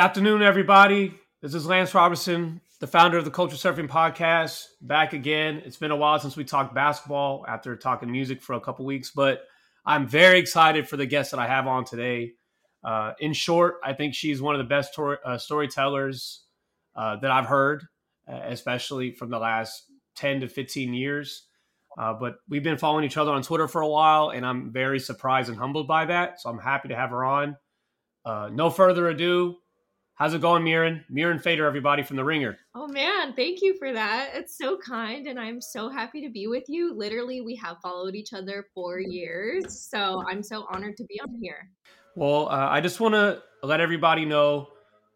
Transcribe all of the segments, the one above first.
Afternoon, everybody. This is Lance Robertson, the founder of the Culture Surfing Podcast, back again. It's been a while since we talked basketball after talking music for a couple weeks, but I'm very excited for the guest that I have on today. Uh, in short, I think she's one of the best tor- uh, storytellers uh, that I've heard, uh, especially from the last 10 to 15 years. Uh, but we've been following each other on Twitter for a while, and I'm very surprised and humbled by that. So I'm happy to have her on. Uh, no further ado, How's it going, Mirin? Mirin Fader, everybody from The Ringer. Oh, man. Thank you for that. It's so kind. And I'm so happy to be with you. Literally, we have followed each other for years. So I'm so honored to be on here. Well, uh, I just want to let everybody know.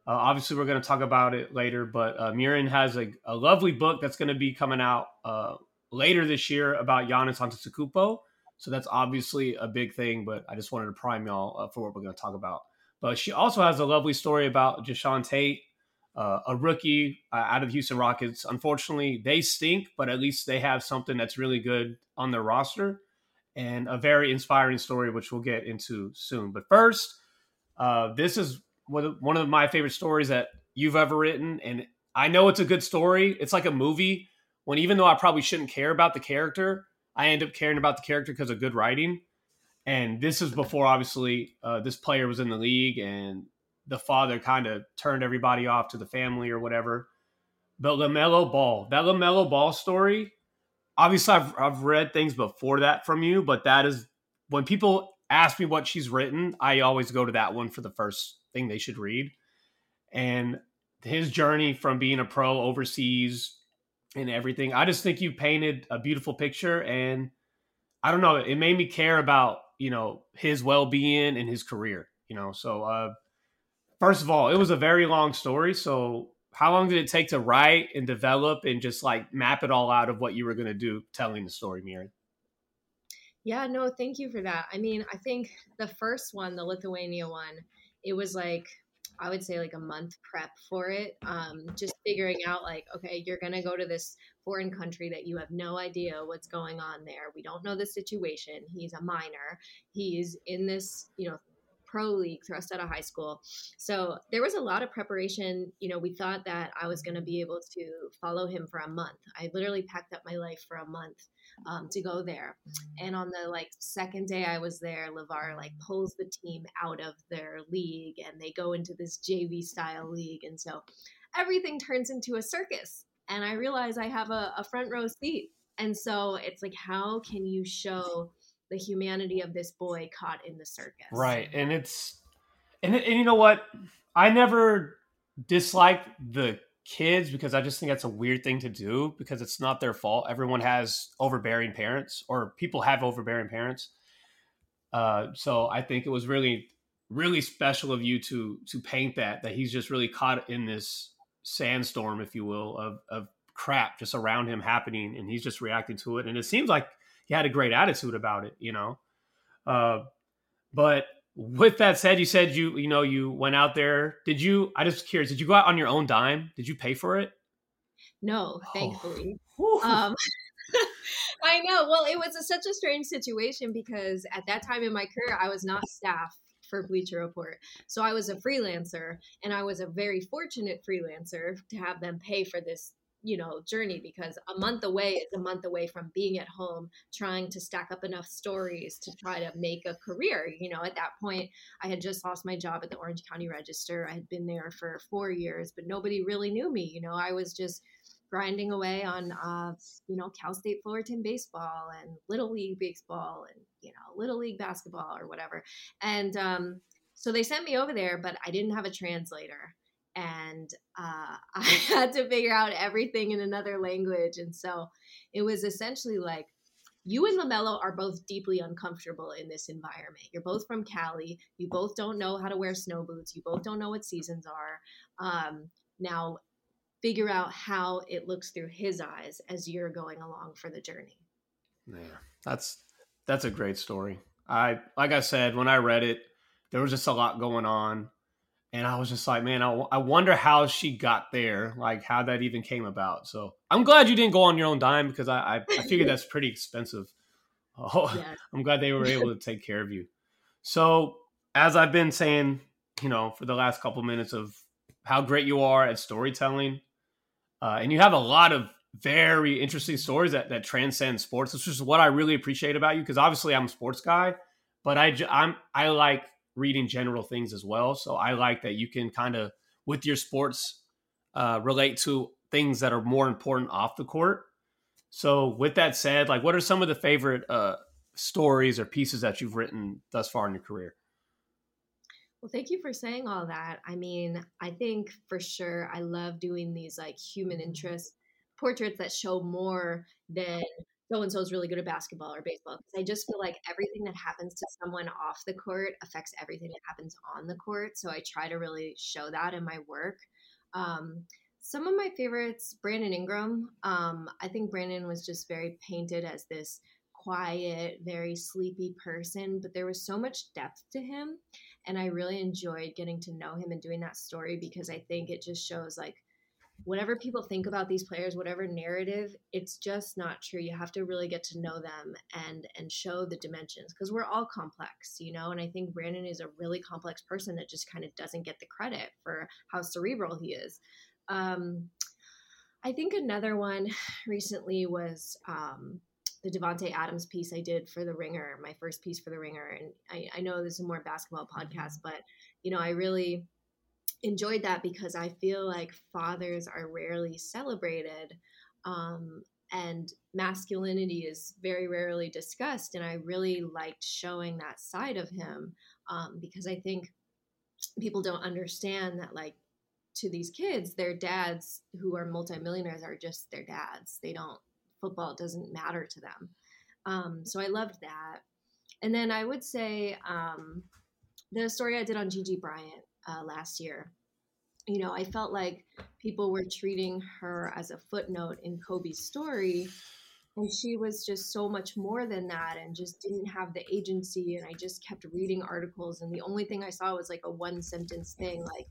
Uh, obviously, we're going to talk about it later, but uh, Mirin has a, a, lovely book that's going to be coming out uh, later this year about Giannis Antetokounmpo. So that's obviously a big thing, but I just wanted to prime y'all uh, for what we're going to talk about. But she also has a lovely story about Jae'Sean Tate, uh, a rookie uh, out of Houston Rockets. Unfortunately, they stink, but at least they have something that's really good on their roster and a very inspiring story, which we'll get into soon. But first, uh, this is one of my favorite stories that you've ever written. And I know it's a good story. It's like a movie when even though I probably shouldn't care about the character, I end up caring about the character because of good writing. And this is before, obviously, uh, this player was in the league and the father kind of turned everybody off to the family or whatever. But LaMelo Ball, that LaMelo Ball story, obviously, I've, I've read things before that from you, but that is when people ask me what she's written, I always go to that one for the first thing they should read. And his journey from being a pro overseas and everything, I just think you painted a beautiful picture. And I don't know, it made me care about you know his well-being and his career you know so uh first of all it was a very long story so how long did it take to write and develop and just like map it all out of what you were going to do telling the story Mirin? yeah no thank you for that i mean i think the first one the lithuania one it was like I would say like a month prep for it. Um, just figuring out like, okay, you're gonna go to this foreign country that you have no idea what's going on there. We don't know the situation. He's a minor. He's in this, you know, pro league thrust out of high school. So there was a lot of preparation. You know, we thought that I was going to be able to follow him for a month. I literally packed up my life for a month um, to go there. And on the like second day I was there, LaVar like pulls the team out of their league and they go into this JV style league. And so everything turns into a circus. And I realize I have a, a front row seat. And so it's like, how can you show the humanity of this boy caught in the circus. Right. And it's and and you know what? I never disliked the kids because I just think that's a weird thing to do because it's not their fault. Everyone has overbearing parents or people have overbearing parents. Uh, so I think it was really really special of you to to paint that that he's just really caught in this sandstorm if you will of of crap just around him happening and he's just reacting to it and it seems like he had a great attitude about it, you know. Uh, but with that said, you said you you know you went out there. Did you? I just curious. Did you go out on your own dime? Did you pay for it? No, thankfully. Oh. Um, I know. Well, it was a, such a strange situation because at that time in my career, I was not staff for Bleacher Report. So I was a freelancer and I was a very fortunate freelancer to have them pay for this you know journey because a month away is a month away from being at home trying to stack up enough stories to try to make a career you know? At that point i had just lost my job at the orange county register. I had been there for four years but nobody really knew me you know? I was just grinding away on uh, you know cal state fullerton baseball and little league baseball and you know little league basketball or whatever and um, so they sent me over there but i didn't have a translator and uh, I had to figure out everything in another language. And so it was essentially like, you and LaMelo are both deeply uncomfortable in this environment. You're both from Cali. You both don't know how to wear snow boots. You both don't know what seasons are. Um, now, figure out how it looks through his eyes as you're going along for the journey. Yeah, that's that's a great story. I like I said when I read it, there was just a lot going on and I was just like, man, I, I wonder how she got there, like how that even came about. So I'm glad you didn't go on your own dime because I I, I figured that's pretty expensive. Oh, yeah. I'm glad they were able to take care of you. So as I've been saying, you know, for the last couple minutes of how great you are at storytelling, uh, and you have a lot of very interesting stories that that transcend sports. This is what I really appreciate about you because obviously I'm a sports guy, but I I'm I like reading general things as well. So I like that you can kind of with your sports uh, relate to things that are more important off the court. So with that said, like what are some of the favorite uh, stories or pieces that you've written thus far in your career? Well, thank you for saying all that. I mean, I think for sure I love doing these like human interest portraits that show more than so and so is really good at basketball or baseball. I just feel like everything that happens to someone off the court affects everything that happens on the court. So I try to really show that in my work. Um, some of my favorites, Brandon Ingram. Um, I think Brandon was just very painted as this quiet, very sleepy person, but there was so much depth to him. And I really enjoyed getting to know him and doing that story because I think it just shows like whatever people think about these players whatever narrative it's just not true. You have to really get to know them and and show the dimensions because we're all complex you know and i think brandon is a really complex person that just kind of doesn't get the credit for how cerebral he is. Um i think another one recently was um the Davante Adams piece I did for the Ringer, my first piece for the Ringer, and I, I know this is more basketball podcast, but you know I really enjoyed that because I feel like fathers are rarely celebrated. Um, and masculinity is very rarely discussed. And I really liked showing that side of him um, because I think people don't understand that, like, to these kids, their dads who are multimillionaires are just their dads. They don't, football doesn't matter to them. Um, so I loved that. And then I would say um, the story I did on Gigi Bryant uh, last year. You know, I felt like people were treating her as a footnote in Kobe's story. And she was just so much more than that and just didn't have the agency. And I just kept reading articles. And the only thing I saw was like a one sentence thing like,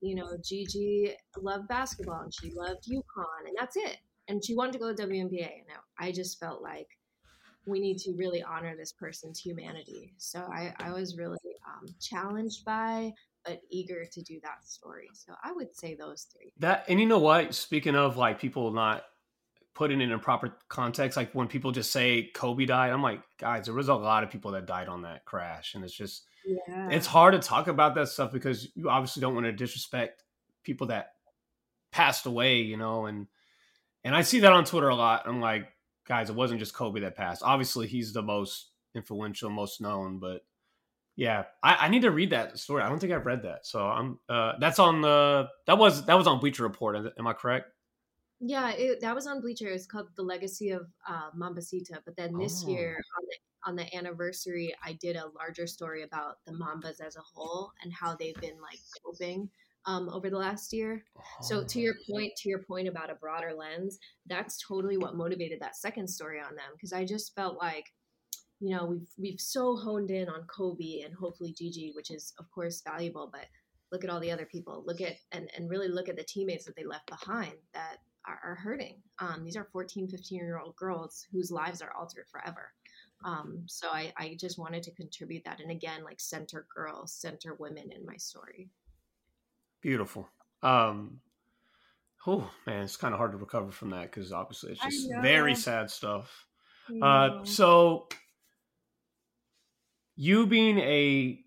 you know, Gigi loved basketball and she loved UConn. And that's it. And she wanted to go to WNBA. And I just felt like we need to really honor this person's humanity. So I, I was really um, challenged by but eager to do that story. So I would say those three. That and you know what? Speaking of like people not putting it in a proper context, like when people just say Kobe died, I'm like, guys, there was a lot of people that died on that crash, and it's just yeah. it's hard to talk about that stuff because you obviously don't want to disrespect people that passed away, you know, and and I see that on Twitter a lot. I'm like, guys, it wasn't just Kobe that passed. Obviously, he's the most influential, most known, but yeah, I, I, need to read that story. I don't think I've read that. So I'm uh that's on the that was that was on Bleacher Report. Am I correct? Yeah, it, that was on Bleacher. It's called The Legacy of uh, Mambacita. But then this oh. year on the on the anniversary, I did a larger story about the Mambas as a whole and how they've been like coping um, over the last year. Oh. So to your point, to your point about a broader lens, that's totally what motivated that second story on them because I just felt like you know we've we've so honed in on Kobe and hopefully Gigi, which is of course valuable, but look at all the other people. Look at and and really look at the teammates that they left behind that are, are hurting. Um, these are 14, 15 year old girls whose lives are altered forever. Um, so I, I just wanted to contribute that, and again, like center girls, center women in my story. Beautiful. Um, oh man, it's kind of hard to recover from that because obviously it's just very sad stuff. Uh, so you being a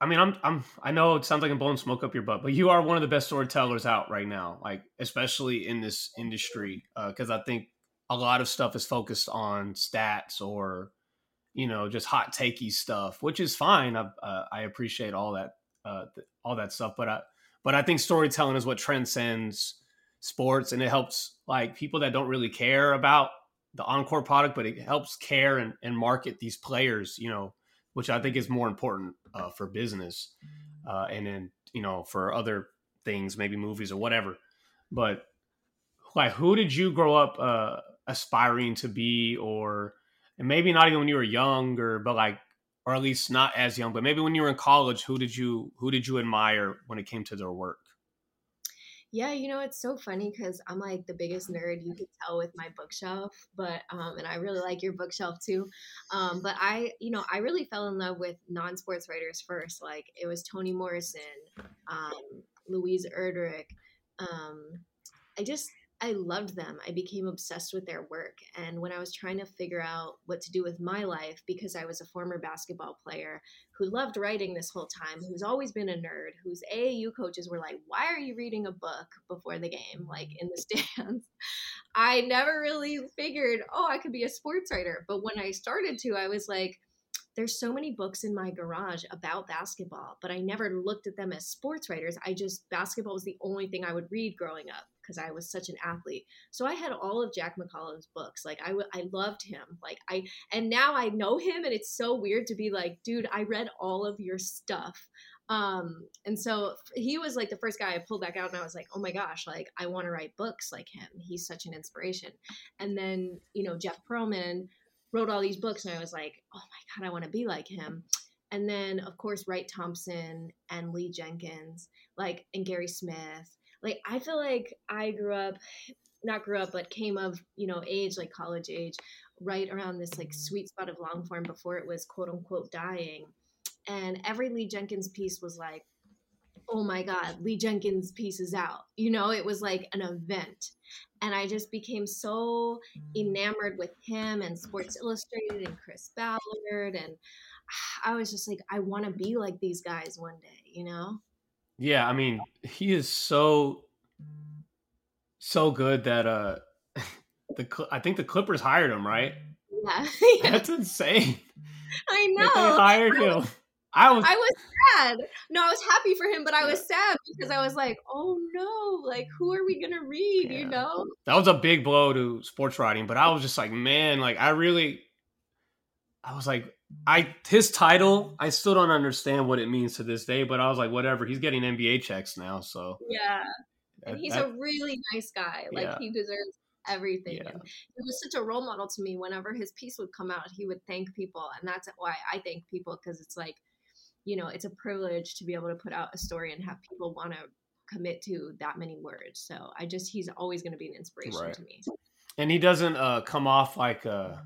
I mean, I'm I'm I know it sounds like I'm blowing smoke up your butt, but you are one of the best storytellers out right now, like especially in this industry, because uh, I think a lot of stuff is focused on stats or you know just hot takey stuff, which is fine. I uh, I appreciate all that uh, th- all that stuff, but I but I think storytelling is what transcends sports, and it helps like people that don't really care about the encore product, but it helps care and, and market these players, you know which I think is more important uh, for business, uh, and then you know for other things, maybe movies or whatever. But like, who did you grow up uh, aspiring to be, or and maybe not even when you were younger, but like, or at least not as young, but maybe when you were in college, who did you who did you admire when it came to their work? Yeah, you know, it's so funny because I'm like the biggest nerd you could tell with my bookshelf, but um, and I really like your bookshelf too. Um, but I, you know, I really fell in love with non-sports writers first. Like it was Toni Morrison, um, Louise Erdrich. Um, I just I loved them. I became obsessed with their work. And when I was trying to figure out what to do with my life, because I was a former basketball player who loved writing this whole time, who's always been a nerd, whose AAU coaches were like, Why are you reading a book before the game, like in the stands? I never really figured, Oh, I could be a sports writer. But when I started to, I was like, there's so many books in my garage about basketball, but I never looked at them as sports writers. I just, basketball was the only thing I would read growing up because I was such an athlete. So I had all of Jack McCallum's books. Like I, w- I loved him. Like I, and now I know him, and it's so weird to be like, dude, I read all of your stuff. Um, and so he was like the first guy I pulled back out, and I was like, oh my gosh, like I want to write books like him. He's such an inspiration. And then you know Jeff Pearlman wrote all these books, and I was like, oh my god, I want to be like him. And then of course Wright Thompson and Lee Jenkins, like and Gary Smith like I feel like I grew up not grew up but came of you know age like college age right around this like sweet spot of long form before it was quote unquote dying. And every lee jenkins piece was like oh my god lee jenkins piece is out. You know it was like an event. And i just became so enamored with him and sports illustrated and chris ballard and i was just like i want to be like these guys one day you know yeah, I mean, he is so so good that uh the I think the Clippers hired him, right? Yeah. That's insane. I know. That they hired him. I was I was sad. No, I was happy for him, but I was sad because I was like, "Oh no, like who are we going to read, yeah. you know?" That was a big blow to sports writing, but I was just like, "Man, like I really I was like I his title, I still don't understand what it means to this day, but I was like, whatever. He's getting NBA checks now, so yeah. And he's that, a really nice guy. Like yeah. he deserves everything. Yeah. And he was such a role model to me. Whenever his piece would come out, he would thank people, and that's why I thank people because it's like, you know, it's a privilege to be able to put out a story and have people want to commit to that many words. So I just he's always going to be an inspiration right. to me. And he doesn't uh, come off like a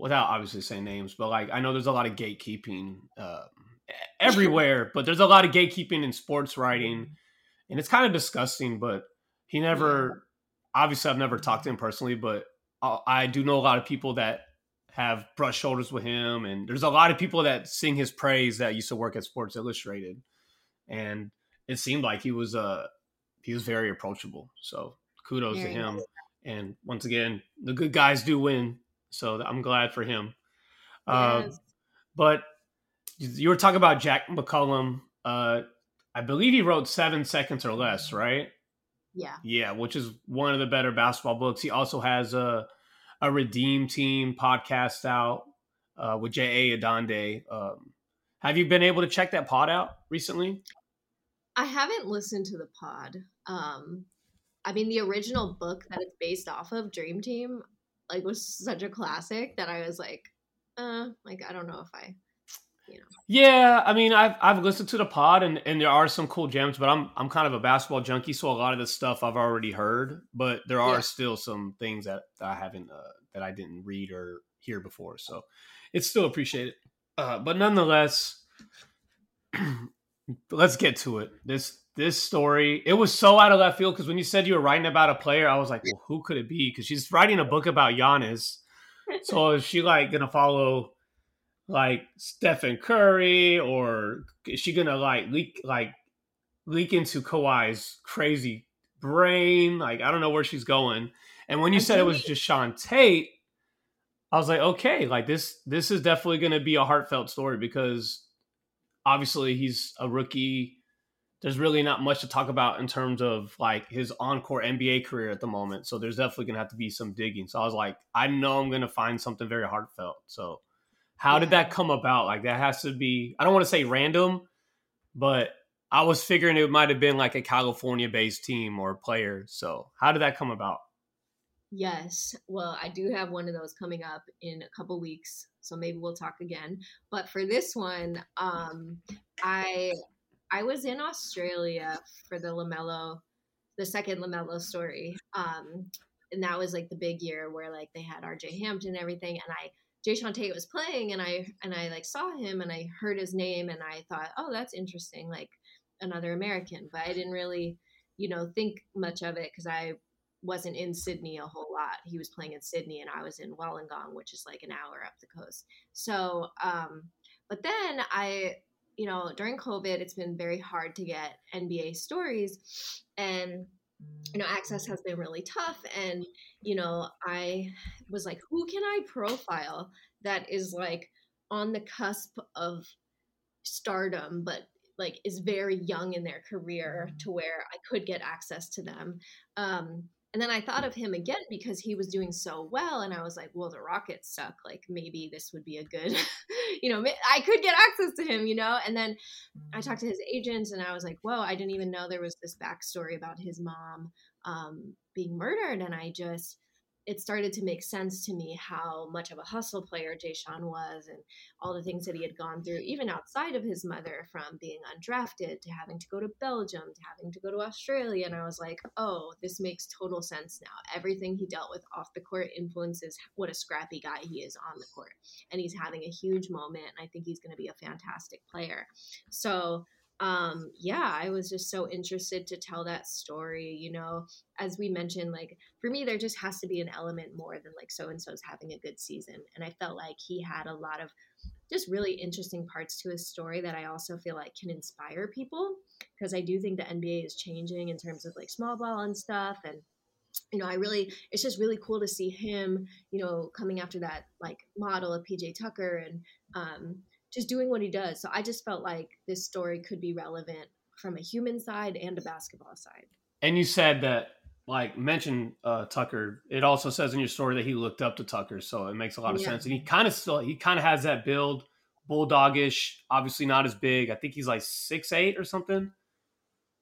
without obviously saying names, but like I know there's a lot of gatekeeping uh, everywhere, but there's a lot of gatekeeping in sports writing, and it's kind of disgusting. But he never, obviously, I've never talked to him personally, but I, I do know a lot of people that have brushed shoulders with him, and there's a lot of people that sing his praise that used to work at Sports Illustrated, and it seemed like he was uh he was very approachable. So kudos very to him. Nice. And once again, the good guys do win. So I'm glad for him. Uh, yes. Uh, but you were talking about Jack McCallum. Uh, I believe he wrote Seven Seconds or Less, right? Yeah. Yeah, which is one of the better basketball books. He also has a a Redeem Team podcast out uh, with J. A. Adande. Um, have you been able to check that pod out recently? I haven't listened to the pod. Um, I mean, the original book that it's based off of, Dream Team, like was such a classic that I was like, uh, like I don't know if I you know. Yeah, I mean, I've I've listened to the pod and, and there are some cool gems, but I'm I'm kind of a basketball junkie, so a lot of the stuff I've already heard, but there are yeah. still some things that, that I haven't uh, that I didn't read or hear before, so it's still appreciated. Uh, but nonetheless, let's get to it. This this story it was so out of left field because when you said you were writing about a player i was like well who could it be? Because she's writing a book about Giannis. So is she like gonna follow like Stephen Curry or is she gonna like leak like leak into Kawhi's crazy brain? Like I don't know where she's going. And when you said it was Jae'Sean Tate I was like okay like this this is definitely gonna be a heartfelt story because obviously he's a rookie there's really not much to talk about in terms of like his encore NBA career at the moment. So there's definitely gonna have to be some digging. So I was like, I know I'm gonna find something very heartfelt. So how did that come about? Like that has to be I don't want to say random, but I was figuring it might have been like a California based team or player. So how did that come about? Yes. Well, I do have one of those coming up in a couple weeks. So maybe we'll talk again. But for this one, um, I I was in Australia for the LaMelo, the second LaMelo story. Um, and that was like the big year where like they had RJ Hampton and everything. And I, Jae'Sean Tate was playing and I, and I like saw him and I heard his name and I thought, oh, that's interesting. Like, another American, but I didn't really, you know, think much of it because I wasn't in Sydney a whole lot. He was playing in Sydney and I was in Wollongong, which is like an hour up the coast. So, um, but then I, you know, during COVID, it's been very hard to get NBA stories. And you know access has been really tough. And you know i was like who can i profile that is like on the cusp of stardom but like is very young in their career to where i could get access to them? Um and then I thought of him again because he was doing so well. And I was like, well, the Rockets suck. Like, maybe this would be a good, you know, I could get access to him, you know? And then I talked to his agents and I was like, whoa, I didn't even know there was this backstory about his mom um, being murdered. And I just, it started to make sense to me how much of a hustle player Jae'Sean was and all the things that he had gone through, even outside of his mother, from being undrafted to having to go to Belgium to having to go to Australia. And I was like, oh, this makes total sense now. Everything he dealt with off the court influences what a scrappy guy he is on the court. And he's having a huge moment. And I think he's going to be a fantastic player. So, um, yeah, I was just so interested to tell that story. You know, as we mentioned, like for me, there just has to be an element more than like so and so's having a good season. And I felt like he had a lot of just really interesting parts to his story that I also feel like can inspire people because I do think the NBA is changing in terms of like small ball and stuff. And, you know, I really, it's just really cool to see him, you know, coming after that like model of PJ Tucker and, um, just doing what he does. So I just felt like this story could be relevant from a human side and a basketball side. And you said that, like, mention uh, Tucker. It also says in your story that he looked up to Tucker, so it makes a lot of yeah. sense. And he kind of still, he kind of has that build, bulldogish. Obviously, not as big. I think he's like six eight or something.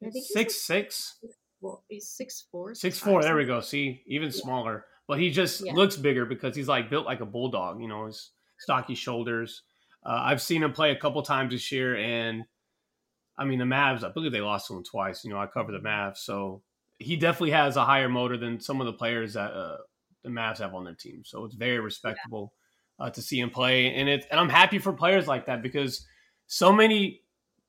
I think six six. Well, he's six four. Six, four. There we go. See, even yeah. smaller. But he just yeah. looks bigger because he's like built like a bulldog. You know, his stocky shoulders. Uh, I've seen him play a couple times this year, and I mean the Mavs. I believe they lost to him twice. You know, I cover the Mavs, so he definitely has a higher motor than some of the players that uh, the Mavs have on their team. So it's very respectable yeah. uh, to see him play, and it and I'm happy for players like that because so many,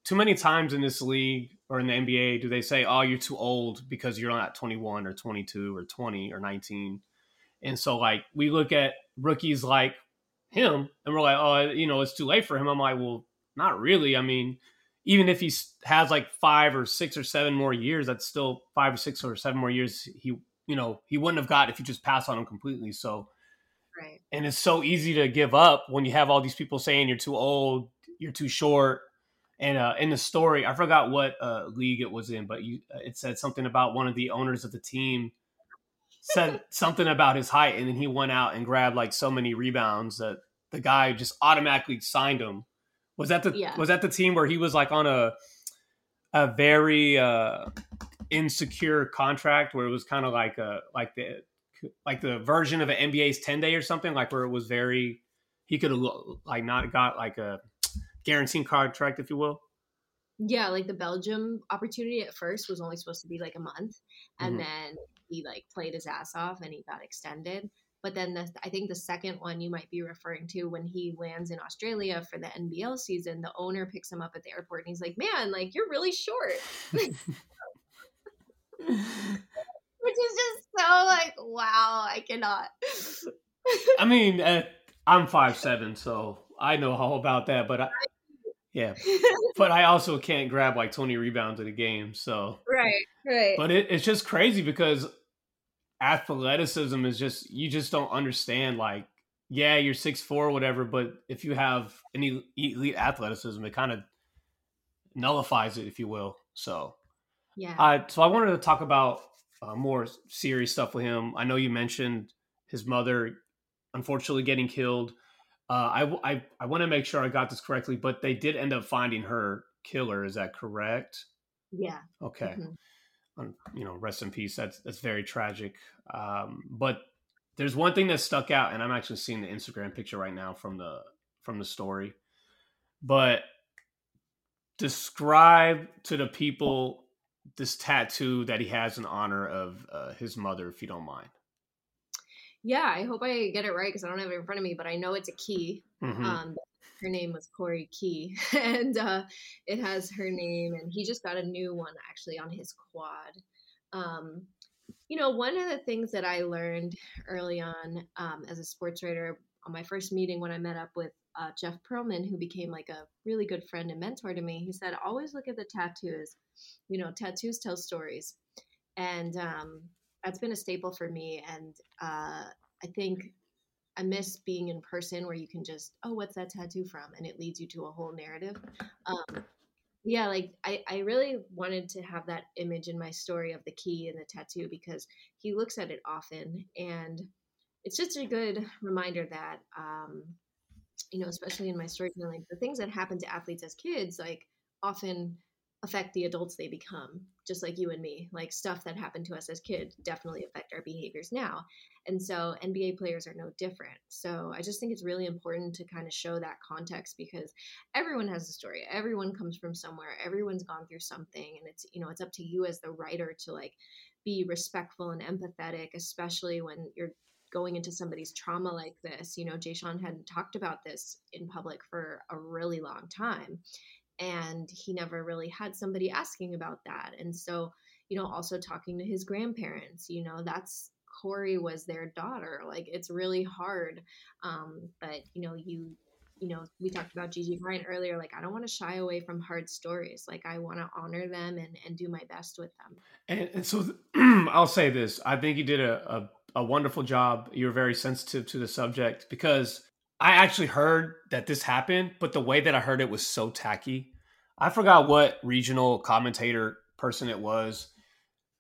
too many times in this league or in the NBA do they say, "Oh, you're too old because you're not 21 or 22 or 20 or 19," and so like we look at rookies like him and we're like oh you know it's too late for him. I'm like well not really. I mean even if he has like five or six or seven more years that's still five or six or seven more years he you know he wouldn't have got if you just pass on him completely. So right. and it's so easy to give up when you have all these people saying you're too old you're too short and uh, in the story i forgot what uh, league it was in but you it said something about one of the owners of the team said something about his height, and then he went out and grabbed like so many rebounds that the guy just automatically signed him. Was that the yeah. was that the team where he was like on a a very uh, insecure contract where it was kind of like a like the like the version of an NBA's ten day or something like where it was very he could have like not got like a guaranteed contract if you will. Yeah, like the Belgium opportunity at first was only supposed to be like a month, and mm-hmm. then he like played his ass off and he got extended. But then the, I think the second one you might be referring to when he lands in Australia for the NBL season, the owner picks him up at the airport and he's like, "Man, like you're really short." Which is just so like, wow, I cannot. I mean, uh, I'm five seven, so I know all about that. But I, yeah, but I also can't grab like 20 rebounds in a game. So right, right. But it, it's just crazy because athleticism is just you just don't understand. Like, yeah, you're six four, whatever, but if you have any elite athleticism, it kind of nullifies it, if you will. So yeah. Uh, so I wanted to talk about uh, more serious stuff with him. I know you mentioned his mother, unfortunately, getting killed. Uh, I, I, I want to make sure I got this correctly, but they did end up finding her killer. Is that correct? Yeah. Okay. Mm-hmm. You know, rest in peace. That's that's very tragic. Um, but there's one thing that stuck out, and I'm actually seeing the Instagram picture right now from the from the story. But describe to the people this tattoo that he has in honor of uh, his mother, if you don't mind. Yeah, I hope I get it right because I don't have it in front of me, but I know it's a key. Mm-hmm. Um, her name was Corey Key, and uh, it has her name, and he just got a new one actually on his quad. Um, you know, one of the things that I learned early on um, as a sports writer on my first meeting when I met up with uh, Jeff Pearlman, who became like a really good friend and mentor to me, he said, always look at the tattoos. You know, tattoos tell stories. And um, that's been a staple for me. And uh, I think I miss being in person where you can just, oh, what's that tattoo from? And it leads you to a whole narrative. Um, yeah, like I, I really wanted to have that image in my story of the key and the tattoo because he looks at it often. And it's just a good reminder that, um, you know, especially in my storytelling, the things that happen to athletes as kids, like often affect the adults they become just like you and me like stuff that happened to us as kids definitely affect our behaviors now. And so nba players are no different. So i just think it's really important to kind of show that context because everyone has a story. Everyone comes from somewhere. Everyone's gone through something. And it's you know it's up to you as the writer to like be respectful and empathetic especially when you're going into somebody's trauma like this. You know Jae'Sean hadn't talked about this in public for a really long time and he never really had somebody asking about that. And so you know also talking to his grandparents you know that's corey was their daughter like it's really hard um but you know you you know we talked about gigi bryant earlier like i don't want to shy away from hard stories like i want to honor them and and do my best with them. And, and so i'll say this i think you did a, a a wonderful job you're very sensitive to the subject because I actually heard that this happened, but the way that I heard it was so tacky. I forgot what regional commentator person it was,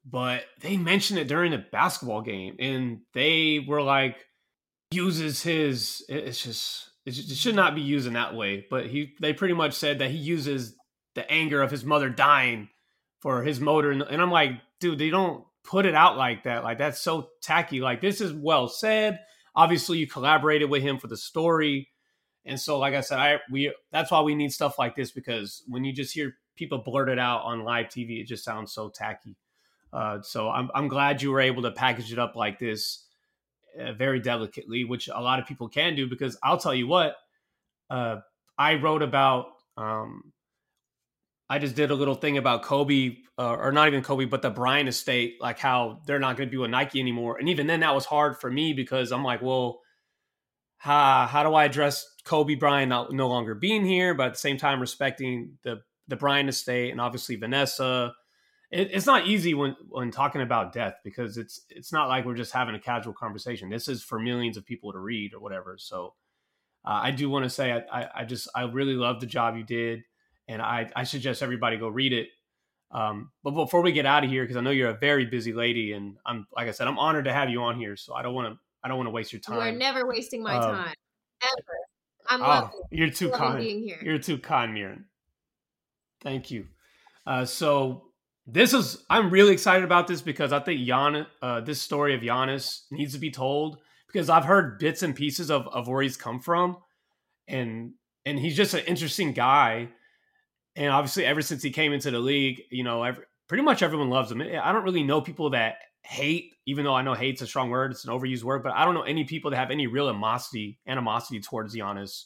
but they mentioned it during a basketball game, and they were like, uses his. It's just it should not be used in that way. But he, they pretty much said that he uses the anger of his mother dying for his motor, and, I'm like, dude, they don't put it out like that. Like that's so tacky. Like this is well said obviously you collaborated with him for the story. And so like i said i we that's why we need stuff like this because when you just hear people blurt it out on live tv it just sounds so tacky. Uh, so I'm, I'm glad you were able to package it up like this uh, very delicately which a lot of people can do because i'll tell you what uh, i wrote about um, I just did a little thing about Kobe, uh, or not even Kobe, but the Bryant estate, like how they're not going to be with Nike anymore. And even then, that was hard for me because I'm like, well, how how do I address Kobe Bryant not, no longer being here, but at the same time respecting the the Bryant estate and obviously Vanessa. It, it's not easy when when talking about death because it's it's not like we're just having a casual conversation. This is for millions of people to read or whatever. So uh, I do want to say I, I I just I really love the job you did and I, I suggest everybody go read it. Um, but before we get out of here, because I know you're a very busy lady, and I'm like I said, I'm honored to have you on here. So I don't want to I don't want to waste your time. You're never wasting my um, time ever. I'm oh, you're too kind. Being here. You're too kind, Mirin. Thank you. Uh, so this is I'm really excited about this because I think Gian, uh, this story of Giannis needs to be told because I've heard bits and pieces of, of where he's come from, and and he's just an interesting guy and obviously ever since he came into the league, you know, every, pretty much everyone loves him. I don't really know people that hate, even though I know hate's a strong word, it's an overused word, but I don't know any people that have any real animosity animosity towards Giannis.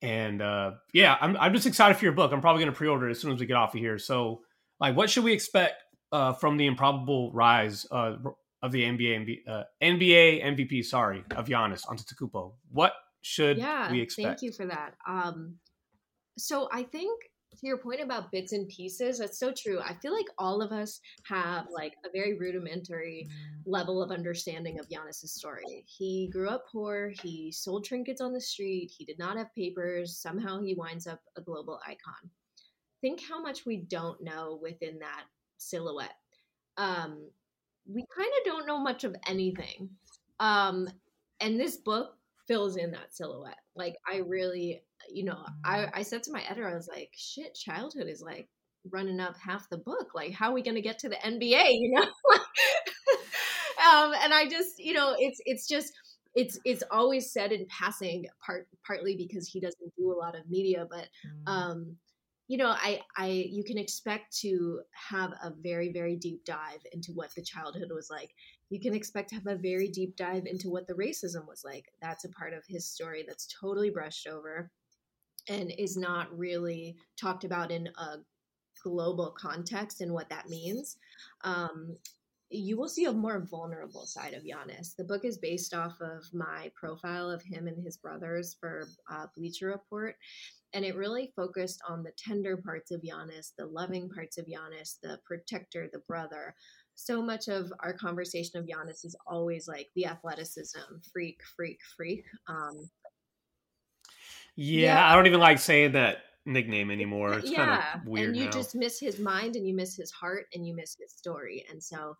And uh, yeah, I'm I'm just excited for your book. I'm probably going to pre-order it as soon as we get off of here. So, like, what should we expect uh, from the improbable rise uh, of the NBA uh, NBA MVP? Sorry, of Giannis Antetokounmpo. What should yeah, we expect? Thank you for that. Um, so I think to your point about bits and pieces, that's so true. I feel like all of us have like a very rudimentary level of understanding of Giannis's story. He grew up poor. He sold trinkets on the street. He did not have papers. Somehow he winds up a global icon. Think how much we don't know within that silhouette. Um, we kind of don't know much of anything. Um, and this book fills in that silhouette. Like I really you know, I. I said to my editor, I was like, shit, childhood is like running up half the book. Like, how are we going to get to the NBA? You know? um, and I just, you know, it's, it's just, it's, it's always said in passing part, partly because he doesn't do a lot of media, but, mm-hmm. um, you know, I, I, you can expect to have a very, very deep dive into what the childhood was like. you can expect to have a very deep dive into what the racism was like. That's a part of his story that's totally brushed over and is not really talked about in a global context and what that means. Um, you will see a more vulnerable side of Giannis. The book is based off of my profile of him and his brothers for uh, Bleacher Report. And it really focused on the tender parts of Giannis, the loving parts of Giannis, the protector, the brother. So much of our conversation of Giannis is always like the athleticism, freak, freak, freak. Um, yeah, yeah, I don't even like saying that nickname anymore. It's yeah. kind of weird. And you now. just miss his mind and you miss his heart and you miss his story. And so,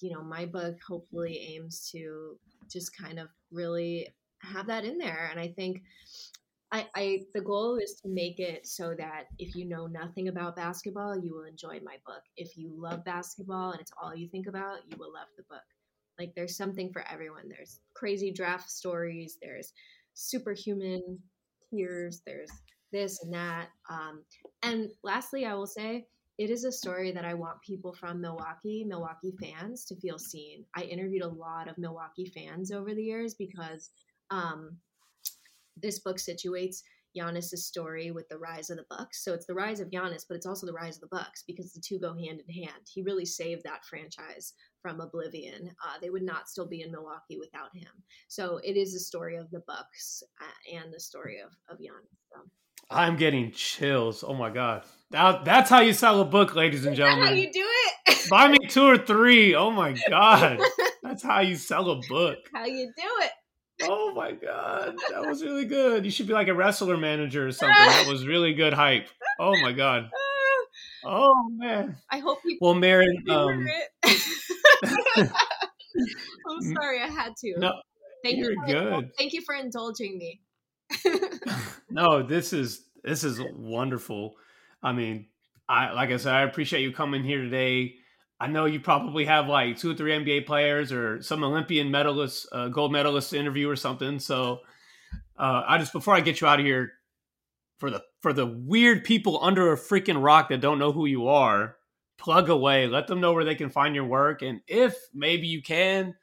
you know, my book hopefully aims to just kind of really have that in there. And I think I, I the goal is to make it so that if you know nothing about basketball, you will enjoy my book. If you love basketball and it's all you think about, you will love the book. Like there's something for everyone. There's crazy draft stories, there's superhuman tears, there's this and that. Um, and lastly, I will say it is a story that I want people from Milwaukee, Milwaukee fans, to feel seen. I interviewed a lot of Milwaukee fans over the years because um, this book situates Giannis' story with the rise of the Bucks. So it's the rise of Giannis, but it's also the rise of the Bucks because the two go hand in hand. He really saved that franchise from oblivion. Uh, they would not still be in Milwaukee without him. So it is the story of the Bucks uh, and the story of of Giannis. So. I'm getting chills. Oh my god, that, that's how you sell a book, ladies and gentlemen. how you do it? Buy me two or three. Oh my god, that's how you sell a book. How you do it? Oh my god, that was really good. You should be like a wrestler manager or something. That was really good hype. Oh my god. Oh man. I hope you. Well, Mirin. Um, I'm sorry, I had to. No, thank you're you for, good. Thank you for indulging me. no, this is this is wonderful. I mean, I like I said, I appreciate you coming here today. I know you probably have like two or three NBA players or some Olympian medalists, uh, gold medalists to interview or something. So, uh, I just before I get you out of here, for the for the weird people under a freaking rock that don't know who you are, plug away. Let them know where they can find your work, and if maybe you can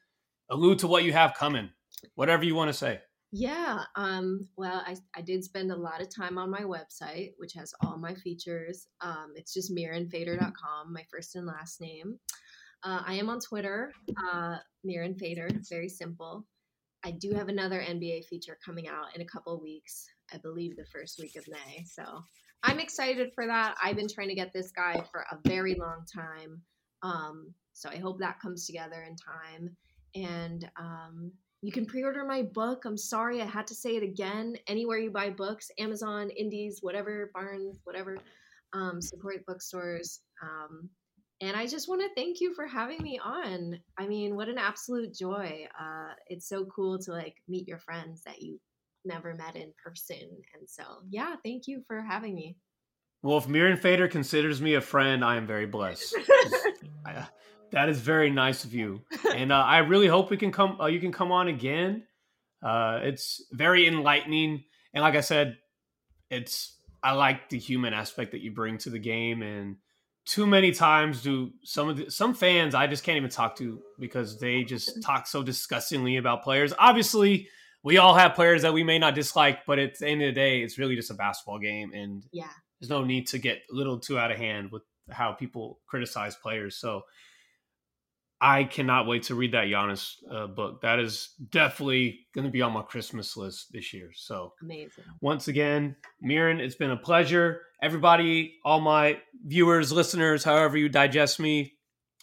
allude to what you have coming, whatever you want to say. Yeah. Um, well, I, I did spend a lot of time on my website, which has all my features. Um, it's just mirinfader.com, my first and last name. Uh, I am on Twitter, uh, Mirin Fader. Very simple. I do have another NBA feature coming out in a couple weeks. I believe the first week of May. So I'm excited for that. I've been trying to get this guy for a very long time. Um, so I hope that comes together in time. And um, you can pre-order my book. I'm sorry I had to say it again. Anywhere you buy books, Amazon, Indies, whatever, Barnes, whatever, um, support bookstores. Um, and I just want to thank you for having me on. I mean, what an absolute joy. Uh, it's so cool to like meet your friends that you never met in person. And so, yeah, thank you for having me. Well, if Mirin Fader considers me a friend, I am very blessed. I, that is very nice of you, and uh, I really hope we can come. Uh, you can come on again. Uh, it's very enlightening, and like I said, it's I like the human aspect that you bring to the game, and too many times do some of the, some fans I just can't even talk to because they just talk so disgustingly about players. Obviously, we all have players that we may not dislike, but at the end of the day, it's really just a basketball game, and yeah, there's no need to get a little too out of hand with how people criticize players. So I cannot wait to read that Giannis uh, book. That is definitely going to be on my Christmas list this year. So amazing. Once again, Mirin, it's been a pleasure. Everybody, all my viewers, listeners, however you digest me,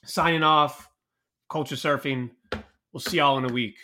signing off. Culture surfing. We'll see y'all in a week.